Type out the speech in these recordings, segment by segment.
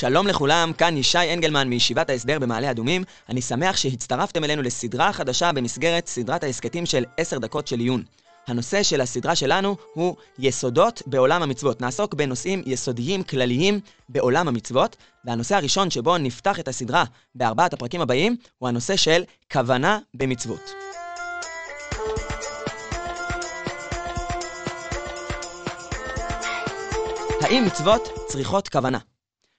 שלום לכולם, כאן ישי אנגלמן מישיבת ההסדר במעלה אדומים. אני שמח שהצטרפתם אלינו לסדרה חדשה במסגרת סדרת ההסכתים של 10 דקות של עיון. הנושא של הסדרה שלנו הוא יסודות בעולם המצוות. נעסוק בנושאים יסודיים כלליים בעולם המצוות, והנושא הראשון שבו נפתח את הסדרה בארבעת הפרקים הבאים הוא הנושא של כוונה במצוות. האם מצוות צריכות כוונה?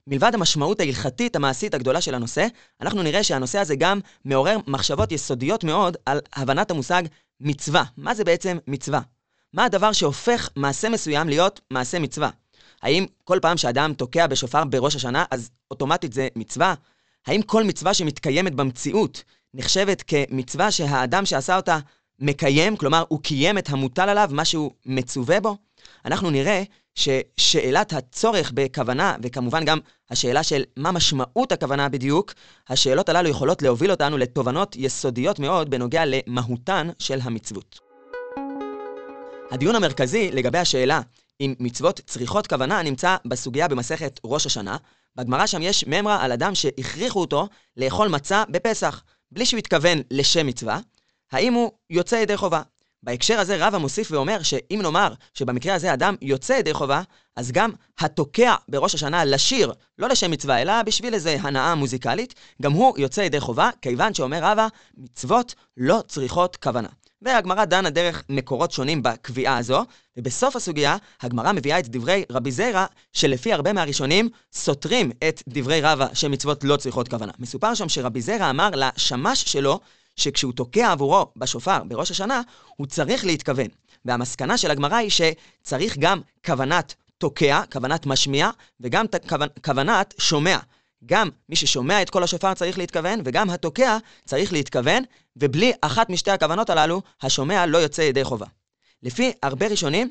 מלבד המשמעות ההלכתית המעשית הגדולה של הנושא, אנחנו נראה שהנושא הזה גם מעורר מחשבות יסודיות מאוד על הבנת המושג מצווה. מה זה בעצם מצווה? מה הדבר שהופך מעשה מסוים להיות מעשה מצווה? האם כל פעם שאדם תוקע בשופר בראש השנה, אז אוטומטית זה מצווה? האם כל מצווה שמתקיימת במציאות נחשבת כמצווה שהאדם שעשה אותה מקיים, כלומר הוא קיים את המוטל עליו, מה שהוא מצווה בו? אנחנו נראה ששאלת הצורך בכוונה, וכמובן גם השאלה של מה משמעות הכוונה בדיוק, השאלות הללו יכולות להוביל אותנו לתובנות יסודיות מאוד בנוגע למהותן של המצוות. הדיון המרכזי לגבי השאלה אם מצוות צריכות כוונה נמצא בסוגיה במסכת ראש השנה. בגמרא שם יש ממרה על אדם שהכריחו אותו לאכול מצה בפסח, בלי שהוא התכוון לשם מצווה, האם הוא יוצא ידי חובה? בהקשר הזה רבא מוסיף ואומר שאם נאמר שבמקרה הזה אדם יוצא ידי חובה, אז גם התוקע בראש השנה לשיר, לא לשם מצווה, אלא בשביל איזה הנאה מוזיקלית, גם הוא יוצא ידי חובה, כיוון שאומר רבא, מצוות לא צריכות כוונה. והגמרא דנה דרך מקורות שונים בקביעה הזו, ובסוף הסוגיה, הגמרא מביאה את דברי רבי זיירא, שלפי הרבה מהראשונים, סותרים את דברי רבא שמצוות לא צריכות כוונה. מסופר שם שרבי זיירא אמר לשמש שלו, שכשהוא תוקע עבורו בשופר בראש השנה, הוא צריך להתכוון. והמסקנה של הגמרא היא שצריך גם כוונת תוקע, כוונת משמיע, וגם כוונת שומע. גם מי ששומע את כל השופר צריך להתכוון, וגם התוקע צריך להתכוון, ובלי אחת משתי הכוונות הללו, השומע לא יוצא ידי חובה. לפי הרבה ראשונים,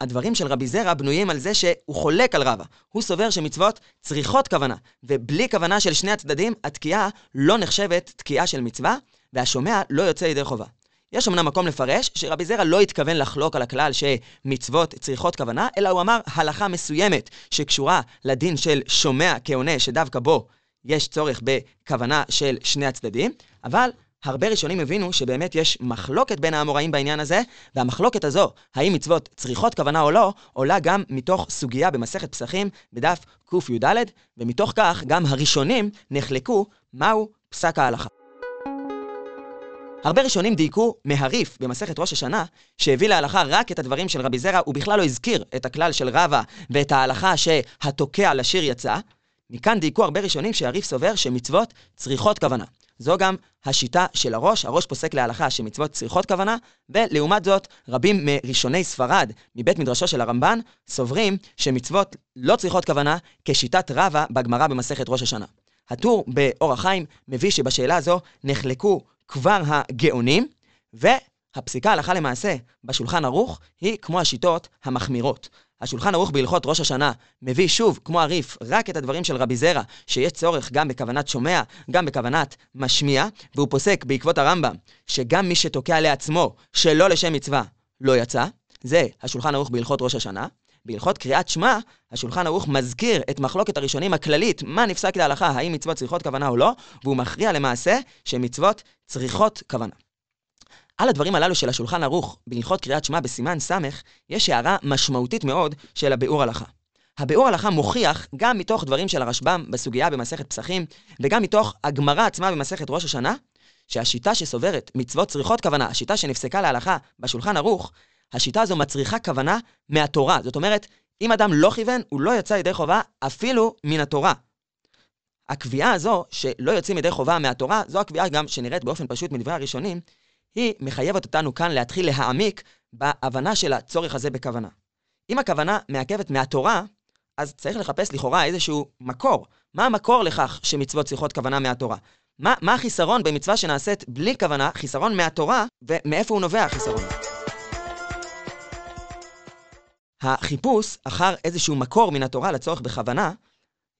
הדברים של רבי זרע בנויים על זה שהוא חולק על רבא. הוא סובר שמצוות צריכות כוונה, ובלי כוונה של שני הצדדים, התקיעה לא נחשבת תקיעה של מצווה, והשומע לא יוצא ידי חובה. יש אמנם מקום לפרש שרבי זרע לא התכוון לחלוק על הכלל שמצוות צריכות כוונה, אלא הוא אמר הלכה מסוימת שקשורה לדין של שומע כעונה שדווקא בו יש צורך בכוונה של שני הצדדים, אבל הרבה ראשונים הבינו שבאמת יש מחלוקת בין האמוראים בעניין הזה, והמחלוקת הזו, האם מצוות צריכות כוונה או לא, עולה גם מתוך סוגיה במסכת פסחים בדף קי"ד, ומתוך כך גם הראשונים נחלקו מהו פסק ההלכה. הרבה ראשונים דייקו מהריף במסכת ראש השנה, שהביא להלכה רק את הדברים של רבי זרע, הוא בכלל לא הזכיר את הכלל של רבא ואת ההלכה שהתוקע לשיר יצא. מכאן דייקו הרבה ראשונים שהריף סובר שמצוות צריכות כוונה. זו גם השיטה של הראש, הראש פוסק להלכה שמצוות צריכות כוונה, ולעומת זאת, רבים מראשוני ספרד, מבית מדרשו של הרמב"ן, סוברים שמצוות לא צריכות כוונה כשיטת רבא בגמרא במסכת ראש השנה. הטור באור החיים מביא שבשאלה הזו נחלקו כבר הגאונים, והפסיקה הלכה למעשה בשולחן ערוך היא כמו השיטות המחמירות. השולחן ערוך בהלכות ראש השנה מביא שוב, כמו הריף, רק את הדברים של רבי זרע, שיש צורך גם בכוונת שומע, גם בכוונת משמיע, והוא פוסק בעקבות הרמב"ם, שגם מי שתוקע לעצמו שלא לשם מצווה, לא יצא. זה השולחן ערוך בהלכות ראש השנה. בהלכות קריאת שמע, השולחן ערוך מזכיר את מחלוקת הראשונים הכללית, מה נפסק להלכה, האם מצוות צריכות כוונה או לא, והוא מכריע למעשה שמצוות צריכות כוונה. על הדברים הללו של השולחן ערוך בהלכות קריאת שמע בסימן ס', יש הערה משמעותית מאוד של הביאור הלכה. הביאור הלכה מוכיח גם מתוך דברים של הרשב"ם בסוגיה במסכת פסחים, וגם מתוך הגמרא עצמה במסכת ראש השנה, שהשיטה שסוברת מצוות צריכות כוונה, השיטה שנפסקה להלכה בשולחן ערוך, השיטה הזו מצריכה כוונה מהתורה. זאת אומרת, אם אדם לא כיוון, הוא לא יצא ידי חובה אפילו מן התורה. הקביעה הזו, שלא יוצאים ידי חובה מהתורה, זו הקביעה גם שנראית באופן פשוט מדברי הראשונים, היא מחייבת אותנו כאן להתחיל להעמיק בהבנה של הצורך הזה בכוונה. אם הכוונה מעכבת מהתורה, אז צריך לחפש לכאורה איזשהו מקור. מה המקור לכך שמצוות צריכות כוונה מהתורה? מה, מה החיסרון במצווה שנעשית בלי כוונה, חיסרון מהתורה, ומאיפה הוא נובע החיסרון? החיפוש אחר איזשהו מקור מן התורה לצורך בכוונה,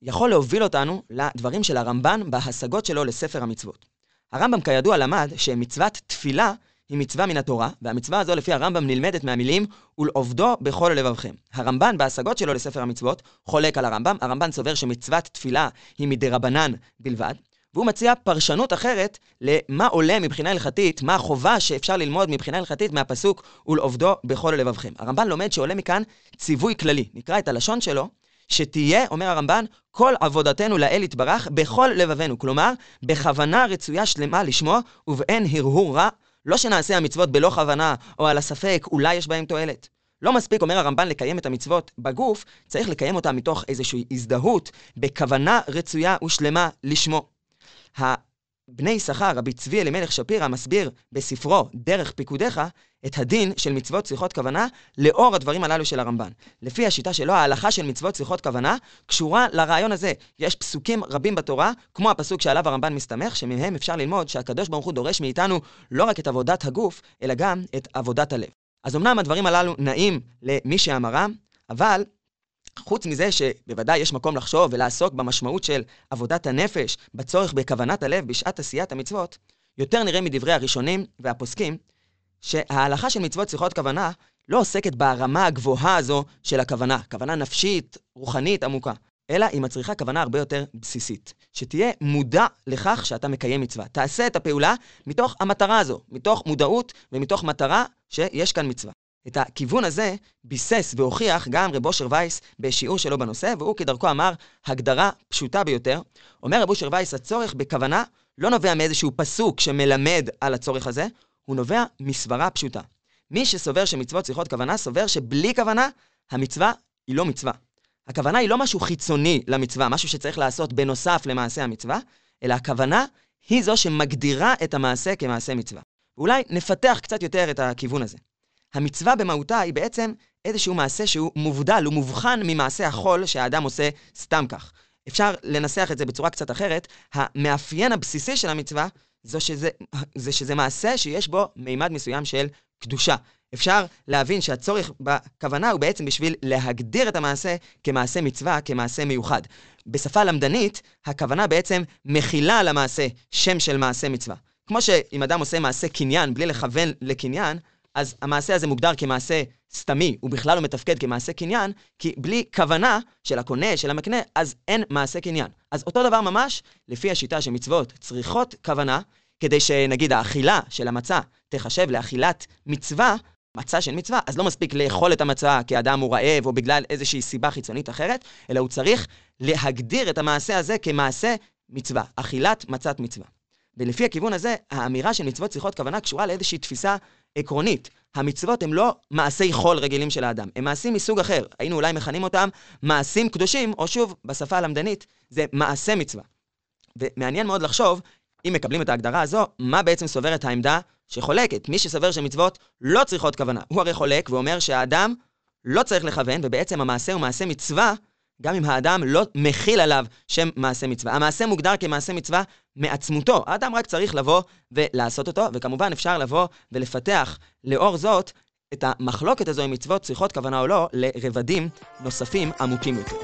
יכול להוביל אותנו לדברים של הרמב"ן בהשגות שלו לספר המצוות. הרמב"ם כידוע למד שמצוות תפילה היא מצווה מן התורה, והמצווה הזו לפי הרמב"ם נלמדת מהמילים ולעובדו בכל לבבכם. הרמב"ן בהשגות שלו לספר המצוות חולק על הרמב"ם, הרמב"ן סובר שמצוות תפילה היא מדרבנן בלבד, והוא מציע פרשנות אחרת למה עולה מבחינה הלכתית, מה החובה שאפשר ללמוד מבחינה הלכתית מהפסוק ולעובדו בכל לבבכם. הרמב"ן לומד שעולה מכאן ציווי כללי. נקרא את הלשון שלו, שתהיה, אומר הרמב"ן, כל עבודתנו לאל יתברך בכל לבבנו. כלומר, בכוונה רצויה שלמה לשמו, ובאין הרהור רע, לא שנעשה המצוות בלא כוונה, או על הספק, אולי יש בהם תועלת. לא מספיק, אומר הרמב"ן, לקיים את המצוות בגוף, צריך לקיים אותה מתוך איזושהי הזדהות, בכוונה רצויה ושלמה לשמו. בני יששכר, רבי צבי אלימלך שפירא, מסביר בספרו "דרך פיקודיך" את הדין של מצוות צריכות כוונה לאור הדברים הללו של הרמב"ן. לפי השיטה שלו, ההלכה של מצוות צריכות כוונה קשורה לרעיון הזה. יש פסוקים רבים בתורה, כמו הפסוק שעליו הרמב"ן מסתמך, שמהם אפשר ללמוד שהקדוש ברוך הוא דורש מאיתנו לא רק את עבודת הגוף, אלא גם את עבודת הלב. אז אמנם הדברים הללו נעים למי שאמרם, אבל חוץ מזה שבוודאי יש מקום לחשוב ולעסוק במשמעות של עבודת הנפש, בצורך בכוונת הלב בשעת עשיית המצוות, יותר נראה מדברי הראשונים והפוסקים, שההלכה של מצוות צריכות כוונה לא עוסקת ברמה הגבוהה הזו של הכוונה, כוונה נפשית, רוחנית, עמוקה, אלא היא מצריכה כוונה הרבה יותר בסיסית. שתהיה מודע לכך שאתה מקיים מצווה. תעשה את הפעולה מתוך המטרה הזו, מתוך מודעות ומתוך מטרה שיש כאן מצווה. את הכיוון הזה ביסס והוכיח גם רב אושר וייס בשיעור שלו בנושא, והוא כדרכו אמר הגדרה פשוטה ביותר. אומר רב אושר וייס, הצורך בכוונה לא נובע מאיזשהו פסוק שמלמד על הצורך הזה, הוא נובע מסברה פשוטה. מי שסובר שמצוות צריכות כוונה, סובר שבלי כוונה, המצווה היא לא מצווה. הכוונה היא לא משהו חיצוני למצווה, משהו שצריך לעשות בנוסף למעשה המצווה, אלא הכוונה היא זו שמגדירה את המעשה כמעשה מצווה. ואולי נפתח קצת יותר את הכיוון הזה. המצווה במהותה היא בעצם איזשהו מעשה שהוא מובדל, הוא מובחן ממעשה החול שהאדם עושה סתם כך. אפשר לנסח את זה בצורה קצת אחרת, המאפיין הבסיסי של המצווה זה שזה, זה שזה מעשה שיש בו מימד מסוים של קדושה. אפשר להבין שהצורך בכוונה הוא בעצם בשביל להגדיר את המעשה כמעשה מצווה, כמעשה מיוחד. בשפה למדנית, הכוונה בעצם מכילה על המעשה שם של מעשה מצווה. כמו שאם אדם עושה מעשה קניין בלי לכוון לקניין, אז המעשה הזה מוגדר כמעשה סתמי, הוא בכלל לא מתפקד כמעשה קניין, כי בלי כוונה של הקונה, של המקנה, אז אין מעשה קניין. אז אותו דבר ממש, לפי השיטה שמצוות צריכות כוונה, כדי שנגיד האכילה של המצה תחשב לאכילת מצווה, מצה של מצווה, אז לא מספיק לאכול את המצה כי האדם הוא רעב או בגלל איזושהי סיבה חיצונית אחרת, אלא הוא צריך להגדיר את המעשה הזה כמעשה מצווה, אכילת מצת מצווה. ולפי הכיוון הזה, האמירה של מצוות צריכות כוונה קשורה לאיזושהי תפיסה עקרונית. המצוות הם לא מעשי חול רגילים של האדם, הם מעשים מסוג אחר. היינו אולי מכנים אותם מעשים קדושים, או שוב, בשפה הלמדנית, זה מעשה מצווה. ומעניין מאוד לחשוב, אם מקבלים את ההגדרה הזו, מה בעצם סוברת העמדה שחולקת. מי שסובר שמצוות לא צריכות כוונה. הוא הרי חולק ואומר שהאדם לא צריך לכוון, ובעצם המעשה הוא מעשה מצווה, גם אם האדם לא מכיל עליו שם מעשה מצווה. המעשה מוגדר כמעשה מצווה מעצמותו. האדם רק צריך לבוא ולעשות אותו, וכמובן אפשר לבוא ולפתח לאור זאת את המחלוקת הזו עם מצוות צריכות כוונה או לא לרבדים נוספים עמוקים יותר.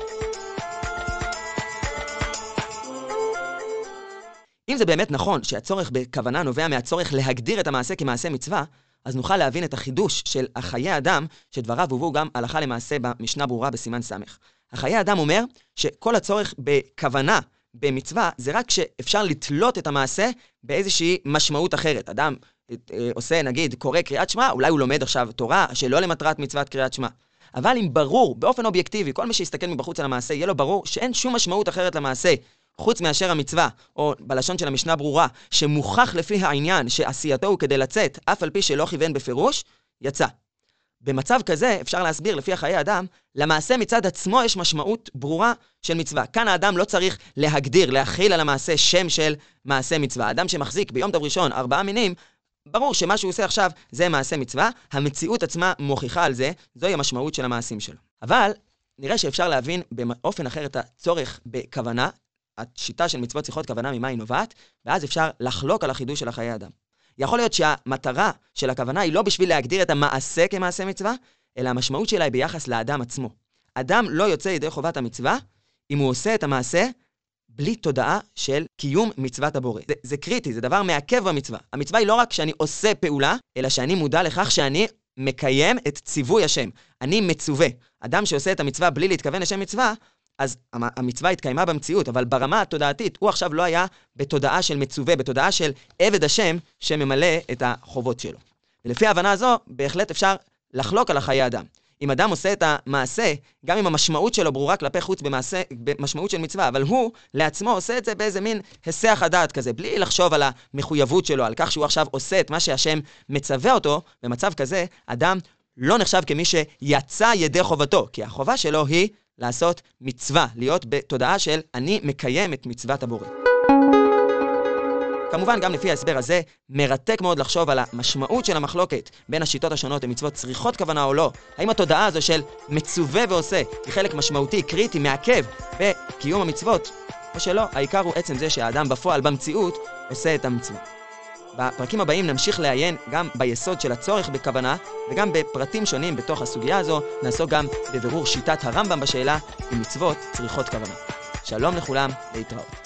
אם זה באמת נכון שהצורך בכוונה נובע מהצורך להגדיר את המעשה כמעשה מצווה, אז נוכל להבין את החידוש של החיי אדם, שדבריו הובאו גם הלכה למעשה במשנה ברורה בסימן ס'. החיי אדם אומר שכל הצורך בכוונה במצווה זה רק שאפשר לתלות את המעשה באיזושהי משמעות אחרת. אדם אה, עושה, נגיד, קורא קריאת שמע, אולי הוא לומד עכשיו תורה שלא למטרת מצוות קריאת שמע. אבל אם ברור, באופן אובייקטיבי, כל מי שיסתכל מבחוץ על המעשה, יהיה לו ברור שאין שום משמעות אחרת למעשה, חוץ מאשר המצווה, או בלשון של המשנה ברורה, שמוכח לפי העניין שעשייתו הוא כדי לצאת, אף על פי שלא כיוון בפירוש, יצא. במצב כזה אפשר להסביר לפי החיי אדם, למעשה מצד עצמו יש משמעות ברורה של מצווה. כאן האדם לא צריך להגדיר, להכיל על המעשה שם של מעשה מצווה. האדם שמחזיק ביום טוב ראשון ארבעה מינים, ברור שמה שהוא עושה עכשיו זה מעשה מצווה, המציאות עצמה מוכיחה על זה, זוהי המשמעות של המעשים שלו. אבל נראה שאפשר להבין באופן אחר את הצורך בכוונה, השיטה של מצוות צריכות כוונה ממה היא נובעת, ואז אפשר לחלוק על החידוש של החיי אדם. יכול להיות שהמטרה של הכוונה היא לא בשביל להגדיר את המעשה כמעשה מצווה, אלא המשמעות שלה היא ביחס לאדם עצמו. אדם לא יוצא ידי חובת המצווה אם הוא עושה את המעשה בלי תודעה של קיום מצוות הבורא. זה, זה קריטי, זה דבר מעכב במצווה. המצווה היא לא רק שאני עושה פעולה, אלא שאני מודע לכך שאני מקיים את ציווי השם. אני מצווה. אדם שעושה את המצווה בלי להתכוון לשם מצווה, אז המצווה התקיימה במציאות, אבל ברמה התודעתית, הוא עכשיו לא היה בתודעה של מצווה, בתודעה של עבד השם שממלא את החובות שלו. ולפי ההבנה הזו, בהחלט אפשר לחלוק על החיי אדם. אם אדם עושה את המעשה, גם אם המשמעות שלו ברורה כלפי חוץ במעשה, במשמעות של מצווה, אבל הוא לעצמו עושה את זה באיזה מין היסח הדעת כזה, בלי לחשוב על המחויבות שלו, על כך שהוא עכשיו עושה את מה שהשם מצווה אותו, במצב כזה, אדם לא נחשב כמי שיצא ידי חובתו, כי החובה שלו היא לעשות מצווה, להיות בתודעה של אני מקיים את מצוות הבורא. כמובן, גם לפי ההסבר הזה, מרתק מאוד לחשוב על המשמעות של המחלוקת בין השיטות השונות למצוות צריכות כוונה או לא. האם התודעה הזו של מצווה ועושה היא חלק משמעותי, קריטי, מעכב בקיום המצוות, או שלא, העיקר הוא עצם זה שהאדם בפועל, במציאות, עושה את המצווה. בפרקים הבאים נמשיך לעיין גם ביסוד של הצורך בכוונה, וגם בפרטים שונים בתוך הסוגיה הזו, נעסוק גם בבירור שיטת הרמב"ם בשאלה אם מצוות צריכות כוונה. שלום לכולם, להתראות.